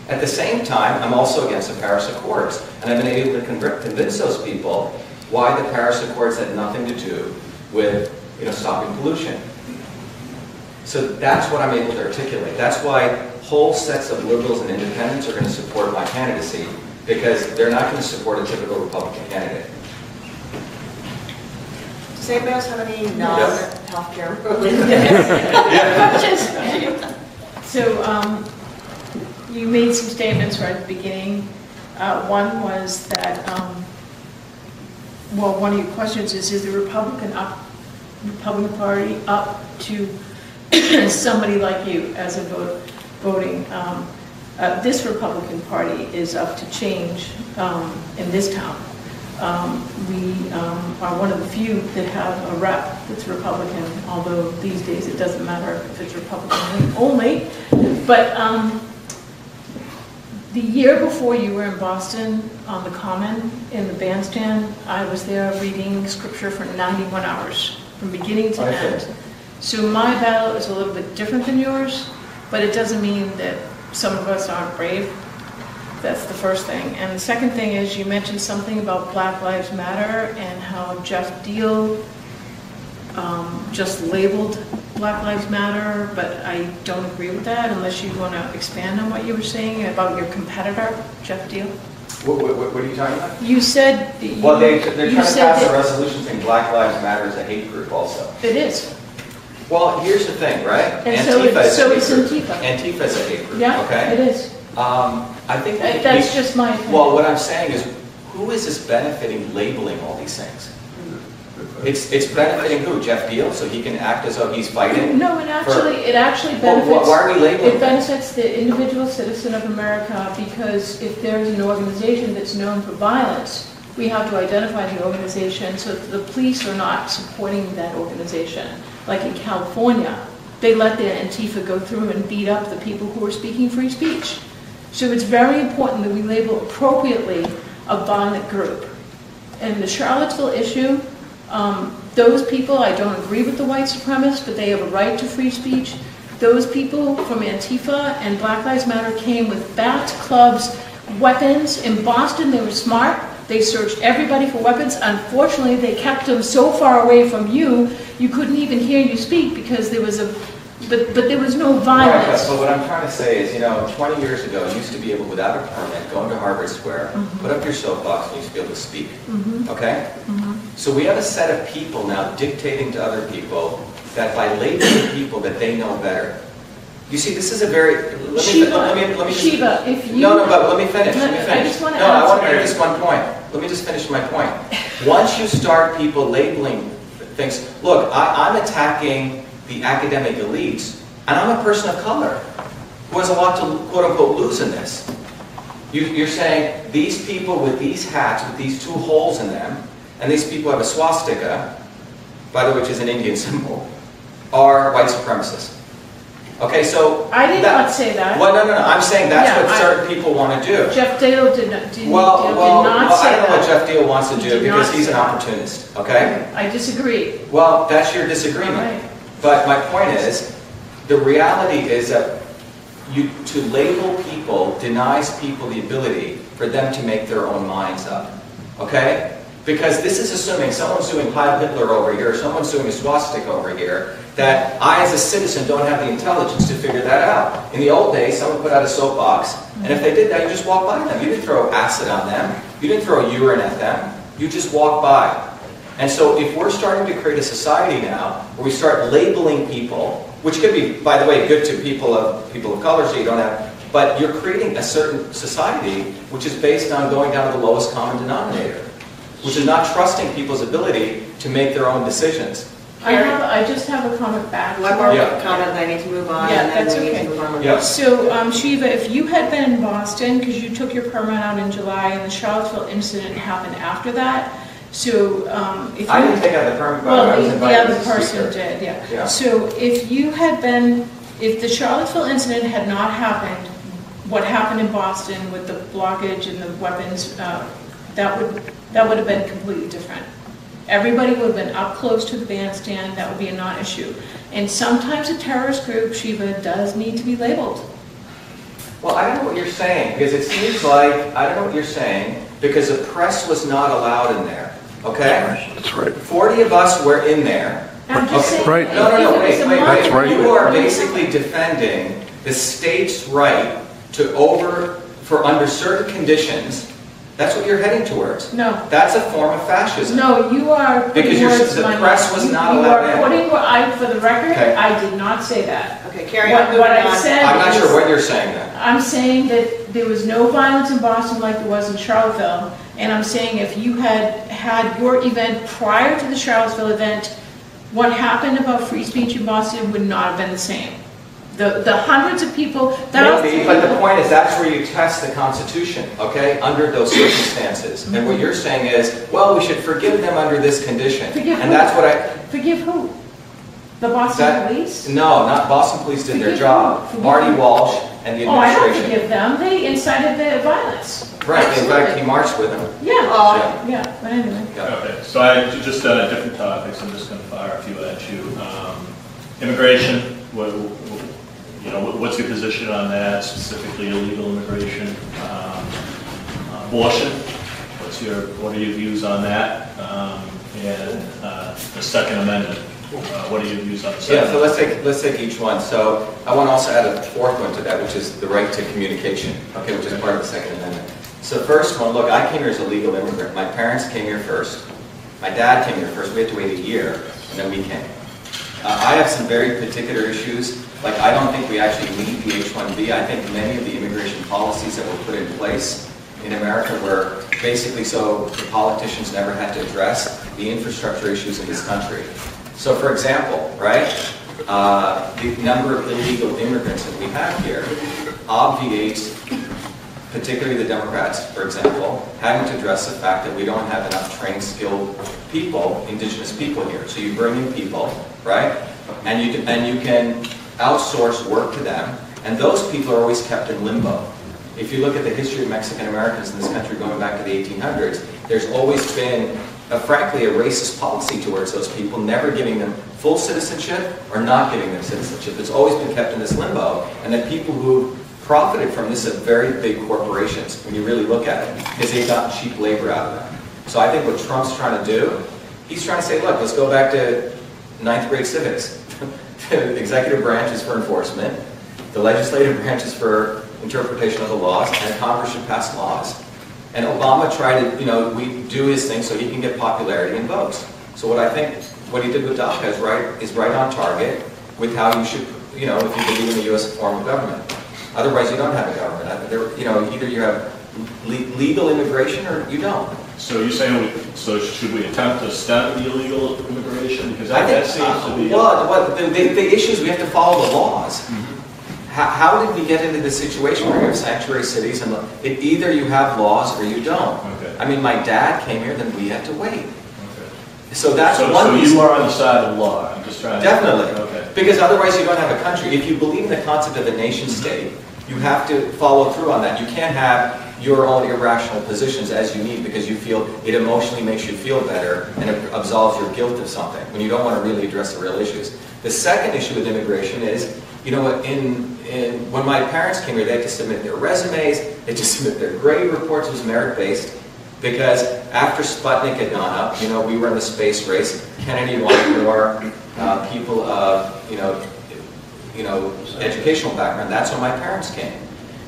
At the same time, I'm also against the Paris Accords, and I've been able to convince those people why the Paris Accords had nothing to do with you know, stopping pollution. So that's what I'm able to articulate. That's why whole sets of liberals and independents are going to support my candidacy, because they're not going to support a typical Republican candidate. Does anybody else have any non-healthcare related? So, um, you made some statements right at the beginning. Uh, one was that, um, well, one of your questions is, is the Republican up, Republican Party up to somebody like you as a vote, voting? Um, uh, this Republican Party is up to change, um, in this town. Um, we, um, are one of the few that have a rep that's Republican, although these days it doesn't matter if it's Republican only. But, um, the year before you were in Boston on the Common in the bandstand, I was there reading scripture for 91 hours, from beginning to I end. So my battle is a little bit different than yours, but it doesn't mean that some of us aren't brave. That's the first thing. And the second thing is you mentioned something about Black Lives Matter and how Geoff Diehl um, just labeled Black Lives Matter, but I don't agree with that unless you want to expand on what you were saying about your competitor, Geoff Diehl. What, what, what are you talking about? You said. that you- Well, they, they're you trying to pass a resolution saying Black Lives Matter is a hate group also. It is. Well, here's the thing, right? And so it- Antifa so a it's. Antifa. Antifa is a hate group, Yeah, okay? it is. Um, I think That- That's we- just my opinion. Well, what I'm saying is, who is this benefiting labeling all these things? It's, it's benefiting who? Geoff Diehl, so he can act as though he's fighting? No, it actually, it actually Well, benefits. why are we labeling It benefits the individual citizen of America because if there's an organization that's known for violence, we have to identify the organization so that the police are not supporting that organization. Like in California, they let the Antifa go through and beat up the people who are speaking free speech. So it's very important that we label appropriately a violent group. And the Charlottesville issue, um, those people, I don't agree with the white supremacists, but they have a right to free speech. Those people from Antifa and Black Lives Matter came with bats, clubs, weapons. In Boston, they were smart. They searched everybody for weapons. Unfortunately, they kept them so far away from you, you couldn't even hear you speak because there was a, but, but there was no Right, violence. but what I'm trying to say is, you know, 20 years ago, you used to be able, without a permit, go into Harvard Square, Mm-hmm. put up your soapbox, and you used to be able to speak. Okay? So we have a set of people now dictating to other people that by labeling people that they know better. You see, this is a very, let me, Shiva, let me, let me. just- Shiva, if you- No, no, but let me finish, let me I finish. just wanna No, I want to make this one point. Let me just finish my point. Once you start people labeling things, look, I, I'm attacking the academic elites, and I'm a person of color who has a lot to quote unquote lose in this. You, you're saying these people with these hats, with these two holes in them, and these people have a swastika, by the way, which is an Indian symbol, are white supremacists. Okay, so. I did that- not say that. Well, no, no, no, I'm saying that's Yeah, what I- certain people want to do. Geoff Diehl did not, did, Well, did well, not well, say I don't know what. Geoff Diehl wants to He do did because he's an opportunist, okay? I disagree. Well, that's your disagreement. right. But my point is, the reality is that you, to label people denies people the ability for them to make their own minds up. Okay? Because this is assuming someone's doing Heil Hitler over here, someone's doing a swastika over here, that I as a citizen don't have the intelligence to figure that out. In the old days, someone put out a soapbox, and if they did that, you just walked by them. You didn't throw acid on them. You didn't throw urine at them. You just walked by. And so if we're starting to create a society now where we start labeling people, which could be, by the way, good to people of people of color, so you don't have, but you're creating a certain society which is based on going down to the lowest common denominator, which is not trusting people's ability to make their own decisions. I have, I just have a comment back. One more Yeah. comment, and I need to move on, Yeah, and then that's we need okay. to move on. Yeah. So, um, Shiva, if you had been in Boston, because you took your permit out in July and the Charlottesville incident happened after that, so, um, if you. I didn't take out the permit, but Well, I was the, the other person did, yeah. Yeah. So if you had been, if the Charlottesville incident had not happened, what happened in Boston with the blockage and the weapons, uh, that would, that would have been completely different. Everybody would have been up close to the bandstand, that would be a non-issue. And sometimes a terrorist group, Shiva, does need to be labeled. Well, I don't know what you're saying, because it seems like, I don't know what you're saying, because the press was not allowed in there, okay? That's right. 40 of us were in there. I'm just Okay. saying. Right. No, no, no, if it was wait, a wait, month- wait. right. You are basically defending the state's right to over, for under certain conditions, that's what you're heading towards. No. That's a form of fascism. No, you are Because putting you're- words in the my press mouth. was You- not You allowed are in. putting, what I, for the record, Okay. I did not say that. Okay, Carrie, What- I'm moving what I on. said- I'm not is- sure what you're saying then. I'm saying that there was no violence in Boston like there was in Charlottesville, and I'm saying if you had had your event prior to the Charlottesville event, what happened about free speech in Boston would not have been the same. The, the hundreds of people, that Maybe, but the point is, that's where you test the Constitution, okay, under those circumstances. And what you're saying is, well, we should forgive them under this condition. Forgive And who? that's what I, Forgive who? The Boston that, police? no, not Boston Police did their Forgive job. who? Marty who? Walsh and the Oh, I don't administration. forgive them, they incited the violence. Right, in fact, he Absolutely. marched with them. Yeah, Oh, Yeah. yeah, but anyway. Yeah. Okay, so I, just uh, different topics, I'm just gonna fire a few at you. Um, Immigration, what, you know, what's your position on that, specifically illegal immigration? Um, Abortion, what's your, what are your views on that? Um, And uh, the Second Amendment, uh, what are your views on the Second? Yeah, so let's take, let's take each one. So I want to also add a fourth one to that, which is the right to communication, okay, which is part of the Second Amendment. So first one, look, I came here as a legal immigrant. My parents came here first. My dad came here first. We had to wait a year, and then we came. Uh, I have some very particular issues, like I don't think we actually need the H-1B. I think many of the immigration policies that were put in place in America were basically so the politicians never had to address the infrastructure issues in this country. So for example, right, uh, the number of illegal immigrants that we have here obviates particularly the Democrats, for example, having to address the fact that we don't have enough trained, skilled people, indigenous people here. So you bring in people, right? And you, and you can outsource work to them, and those people are always kept in limbo. If you look at the history of Mexican Americans in this country going back to the 1800s, there's always been, a, frankly, a racist policy towards those people, never giving them full citizenship or not giving them citizenship. It's always been kept in this limbo, and the people who profited from this are very big corporations, when you really look at it, because they got cheap labor out of them. So I think what Trump's trying to do, he's trying to say, look, let's go back to ninth grade civics. the executive branch is for enforcement, the legislative branch is for interpretation of the laws, and Congress should pass laws. And Obama tried to, you know, we do his thing so he can get popularity and votes. So what I think, what he did with DACA is right, is right on target with how you should, you know, if you believe in the U.S. form of government. Otherwise, you don't have a government. I- There, you know, either you have le- legal immigration or you don't. So you're saying, we- so should we attempt to stem the illegal immigration? Because I that think, that seems to be. well, what, the, the, the issue is we have to follow the laws. Mm-hmm. How, how did we get into this situation where you have sanctuary cities and it, either you have laws or you don't? Okay. I mean, my dad came here, then we had to wait. So that's So, one so reason. you are on the side of law, I'm just trying to. Definitely. Okay. Because otherwise you don't have a country. If you believe in the concept of a nation mm-hmm. state, you have to follow through on that. You can't have your own irrational positions as you need because you feel it emotionally makes you feel better and it absolves your guilt of something when you don't want to really address the real issues. The second issue with immigration is, you know what, in, in, when my parents came here, they had to submit their resumes, they had to submit their grade reports, it was merit-based. Because after Sputnik had gone up, you know, we were in the space race. Kennedy wanted more uh, people of, you know, you know, educational background. That's when my parents came.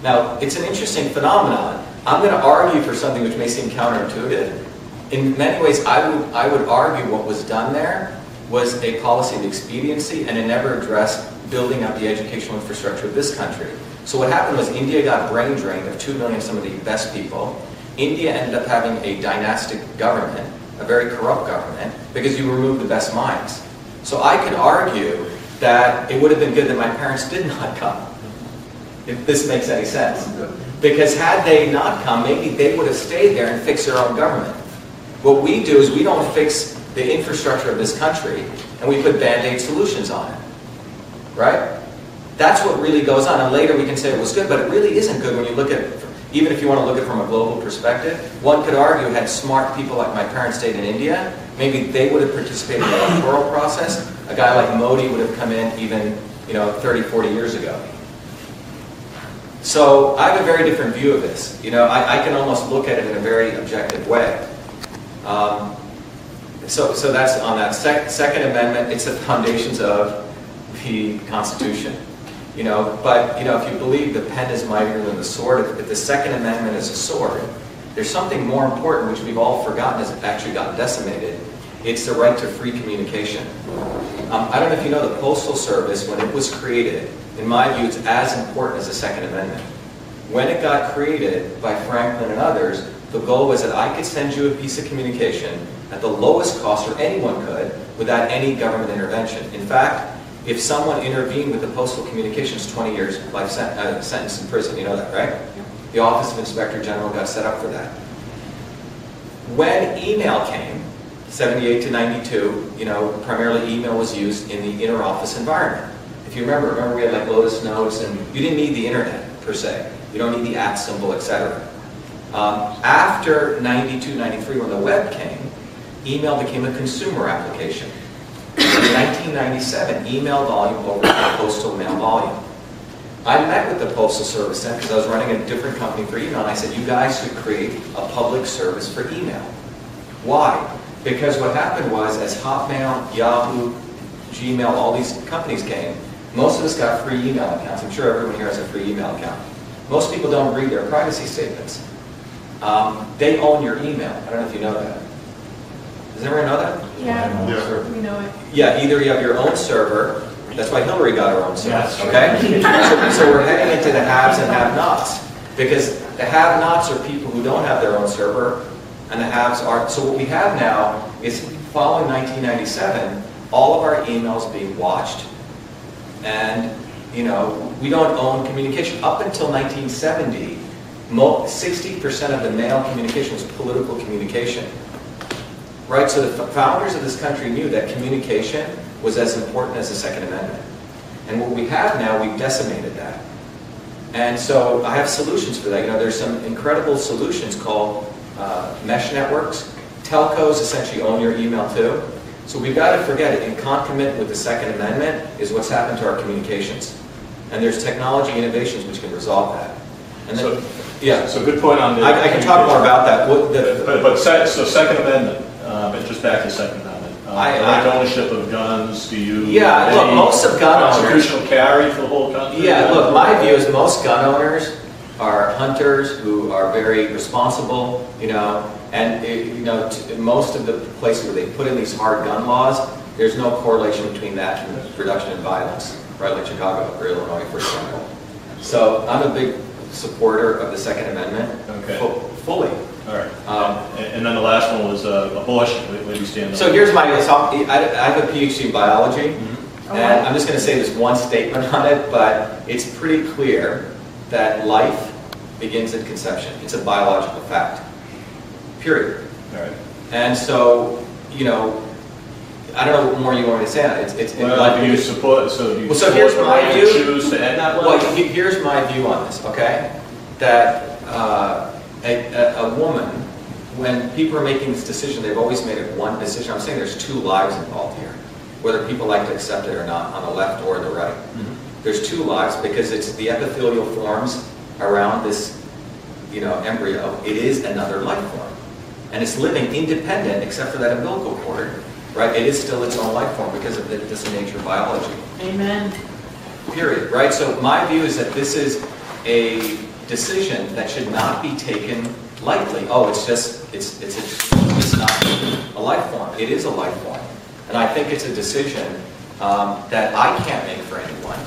Now, it's an interesting phenomenon. I'm going to argue for something which may seem counterintuitive. In many ways, I would, I would argue what was done there was a policy of expediency and it never addressed building up the educational infrastructure of this country. So what happened was India got brain drained of two million some of the best people. India ended up having a dynastic government, a very corrupt government, because you removed the best minds. So I could argue that it would have been good that my parents did not come, if this makes any sense. Because had they not come, maybe they would have stayed there and fixed their own government. What we do is we don't fix the infrastructure of this country and we put band-aid solutions on it. Right? That's what really goes on. And later we can say it was good, but it really isn't good when you look at it, even if you want to look at it from a global perspective. One could argue had smart people like my parents stayed in India, maybe they would have participated in the electoral process. A guy like Modi would have come in even, you know, 30, 40 years ago. So I have a very different view of this. You know, I, I can almost look at it in a very objective way. Um, so, so that's on that Sec Second Amendment. It's the foundations of the Constitution. You know, but you know, if you believe the pen is mightier than the sword, if, if the Second Amendment is a sword, there's something more important which we've all forgotten has actually gotten decimated. It's the right to free communication. Um, I don't know if you know the Postal Service, when it was created, in my view, it's as important as the Second Amendment. When it got created by Franklin and others, the goal was that I could send you a piece of communication at the lowest cost, or anyone could, without any government intervention. In fact, if someone intervened with the postal communications, 20 years life sen uh, sentence in prison. You know that, right? The Office of Inspector General got set up for that. When email came, 78 to 92, you know, primarily email was used in the inter-office environment. If you remember, remember we had like Lotus Notes, and you didn't need the internet per se. You don't need the at symbol, etc. Um, after 92, 93, when the web came, email became a consumer application. In 1997, email volume overtook postal mail volume. I met with the Postal Service then because I was running a different company for email, and I said, you guys should create a public service for email. Why? Because what happened was, as Hotmail, Yahoo, Gmail, all these companies came, most of us got free email accounts. I'm sure everyone here has a free email account. Most people don't read their privacy statements. Um, they own your email. I don't know if you know that. Does everyone know that? Yeah, Yeah. we know it. Yeah, either you have your own server, that's why Hillary got her own server, okay? So, so we're heading into the haves and have-nots, because the have-nots are people who don't have their own server, and the haves are, so what we have now is following 1997, all of our emails being watched, and, you know, we don't own communication. Up until 1970, 60% of the mail communication was political communication. Right, so the founders of this country knew that communication was as important as the Second Amendment. And what we have now, we've decimated that. And so I have solutions for that. You know, there's some incredible solutions called uh, mesh networks. Telcos essentially own your email too. So we've got to forget it. In concomitant with the Second Amendment is what's happened to our communications. And there's technology innovations which can resolve that. And then, So- yeah, So good point on the. I, I can talk more about that. What the, But, but, so Second Amendment, uh, but just back to Second Amendment. Uh, I- I- ownership of guns, do you? Yeah, look, any most of gun owners- Constitutional carry for the whole country? Yeah, look, my view is most gun owners are hunters who are very responsible, you know, and, eh, you know, t- most of the places where they put in these hard gun laws, there's no correlation between that and the reduction in violence, right, like Chicago or Illinois, for example. So I'm a big supporter of the Second Amendment, Okay. fu- fully. All right. Um, And and then the last one was uh, abortion, where where do you stand So here's my, I I have a PhD in biology, Mm-hmm. and I'm just going to say this one statement on it, but it's pretty clear that life begins at conception. It's a biological fact, period. All right. And so, you know, I don't know what more you want me to say on it. It's, it's, Well, life do you begins- support, so do you Well, so here's my view. choose to end that Well, life? he- here's my view on this, okay? That uh, a, a, a woman, when people are making this decision, they've always made it one decision. I'm saying there's two lives involved here, whether people like to accept it or not, on the left or the right. Mhm. There's two lives because it's the epithelial forms around this, you know, embryo. It is another life form. and it's living independent, except for that umbilical cord, right? It is still its own life form because of the, this nature of biology. Amen. Period, right? So my view is that this is a decision that should not be taken lightly. Oh, it's just, it's, it's, a, it's not a life form. It is a life form. And I think it's a decision um, that I can't make for anyone.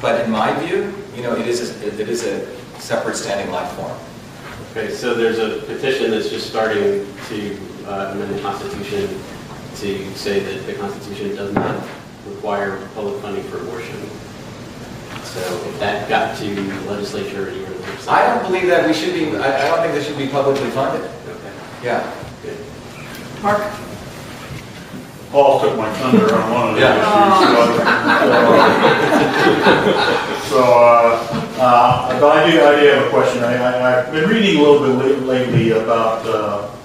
But in my view, you know, it is a, it is a separate standing life form. Okay, so there's a petition that's just starting to uh, amend the Constitution to say that the Constitution does not require public funding for abortion. So if that got to the legislature, you were the I don't believe that we should be, I, I don't think this should be publicly funded. Okay, Yeah. good. Mark? Paul took my thunder on one of the issues. So, uh, uh, but I do, I do have a question. I, I, I've been reading a little bit lately about, uh, s-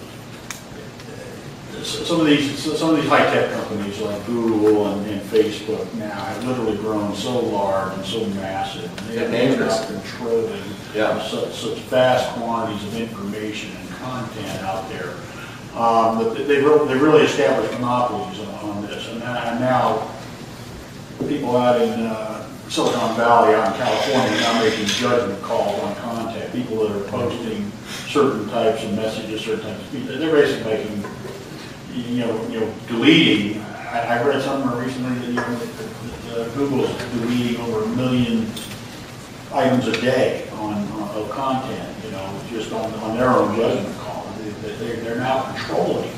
some of these, some of these high-tech companies like Google and, and Facebook now have literally grown so large and so massive. and They They're have dangerous. controlling Yeah. such, such vast quantities of information and content out there. Um, that they really, they really established monopolies on, on this. And now, and now people out in, uh, Silicon Valley, out in California, are now making judgment calls on content. People that are posting certain types of messages, certain types of speech, they're basically making, you know, you know, deleting. I, I read somewhere recently that, you know, that, that uh, Google's deleting over a million items a day on, on- of content, you know, just on, on their own judgment call. They, they- they're, they're now controlling,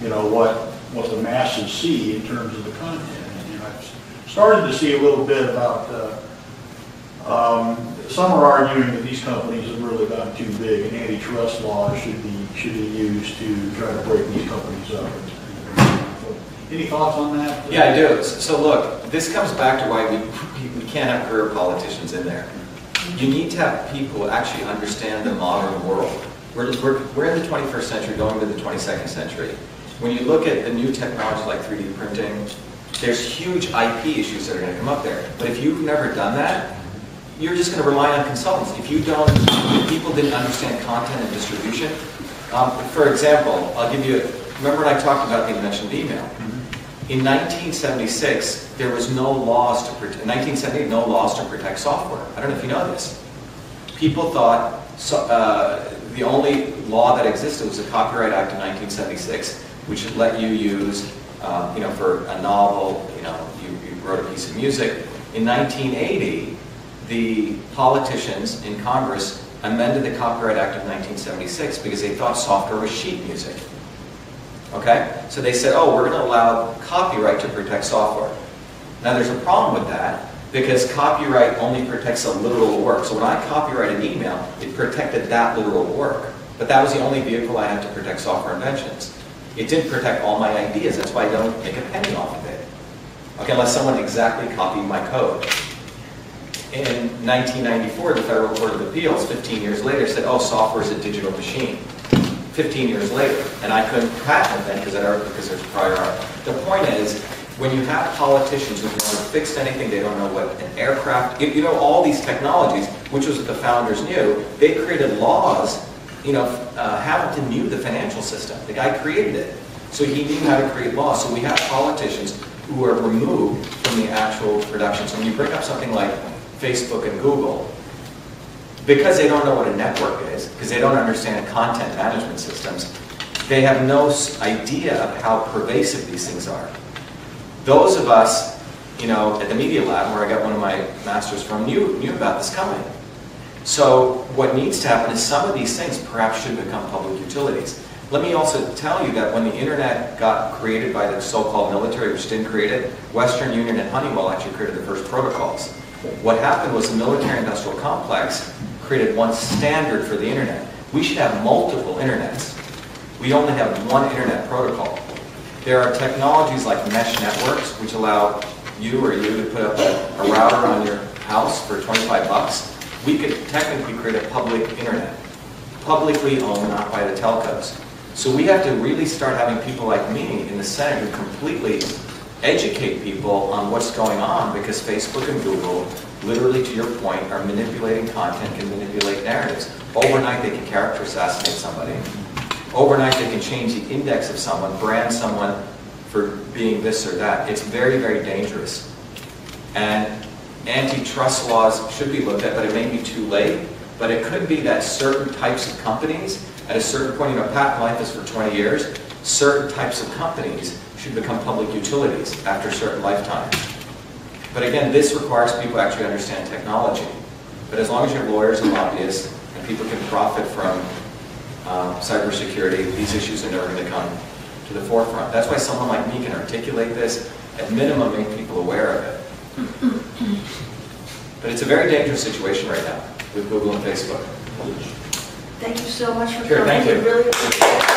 you know, what, what the masses see in terms of the content. And, you know, I've started to see a little bit about, uh, um, some are arguing that these companies have really gotten too big and antitrust laws should be, should be used to try to break these companies up. Any thoughts on that? Yeah, I do. So look, this comes back to why we, we can't have career politicians in there. You need to have people who actually understand the modern world. We're, we're, we're in the 21st century, going to the 22nd century. When you look at the new technologies like 3D printing, there's huge IP issues that are going to come up there. But if you've never done that, you're just going to rely on consultants. If you don't, if people didn't understand content and distribution, um, for example, I'll give you, remember when I talked about the invention of email? In 1976, there was no laws to protect, 1970, no laws to protect software. I don't know if you know this. People thought so, uh, the only law that existed was the Copyright Act of 1976, which would let you use, um, you know, for a novel, you know, you, you wrote a piece of music. In 1980, the politicians in Congress amended the Copyright Act of 1976 because they thought software was sheet music. Okay? So they said, oh, we're going to allow copyright to protect software. Now there's a problem with that because copyright only protects a literal work. So when I copyright an email, it protected that literal work. But that was the only vehicle I had to protect software inventions. It didn't protect all my ideas. That's why I don't make a penny off of it. Okay, unless someone exactly copied my code. In 1994, the Federal Court of Appeals, 15 years later, said, oh, software is a digital machine. 15 years later, and I couldn't patent that because, there's prior art. The point is, when you have politicians who've never fixed anything, they don't know what an aircraft, you you know, all these technologies, which was what the founders knew, they created laws, you know, uh, Hamilton knew the financial system. The guy created it. So he knew how to create laws. So we have politicians who are removed from the actual production. So when you bring up something like Facebook and Google, because they don't know what a network is, because they don't understand content management systems, they have no idea of how pervasive these things are. Those of us, you know, at the Media Lab, where I got one of my masters from, knew, knew about this coming. So what needs to happen is some of these things perhaps should become public utilities. Let me also tell you that when the internet got created by the so-called military, which didn't create it, Western Union and Honeywell actually created the first protocols. What happened was the military-industrial complex created one standard for the internet. We should have multiple internets. We only have one internet protocol. There are technologies like mesh networks, which allow you or you to put up a, a router on your house for 25 bucks. We could technically create a public internet, publicly owned, not by the telcos. So we have to really start having people like me in the Senate who completely educate people on what's going on because Facebook and Google, literally to your point, are manipulating content, can manipulate narratives. Overnight they can character assassinate somebody. overnight they can change the index of someone, brand someone for being this or that. It's very, very dangerous. And antitrust laws should be looked at, but it may be too late. But it could be that certain types of companies, at a certain point, you know, patent life is for 20 years, certain types of companies should become public utilities after a certain lifetime. But again, this requires people to actually understand technology. But as long as you have lawyers and lobbyists, and people can profit from um, cybersecurity, these issues are never going to come to the forefront. That's why someone like me can articulate this, at minimum make people aware of it. But it's a very dangerous situation right now with Google and Facebook. Thank you so much for Sure, coming. thank you. We really appreciate it.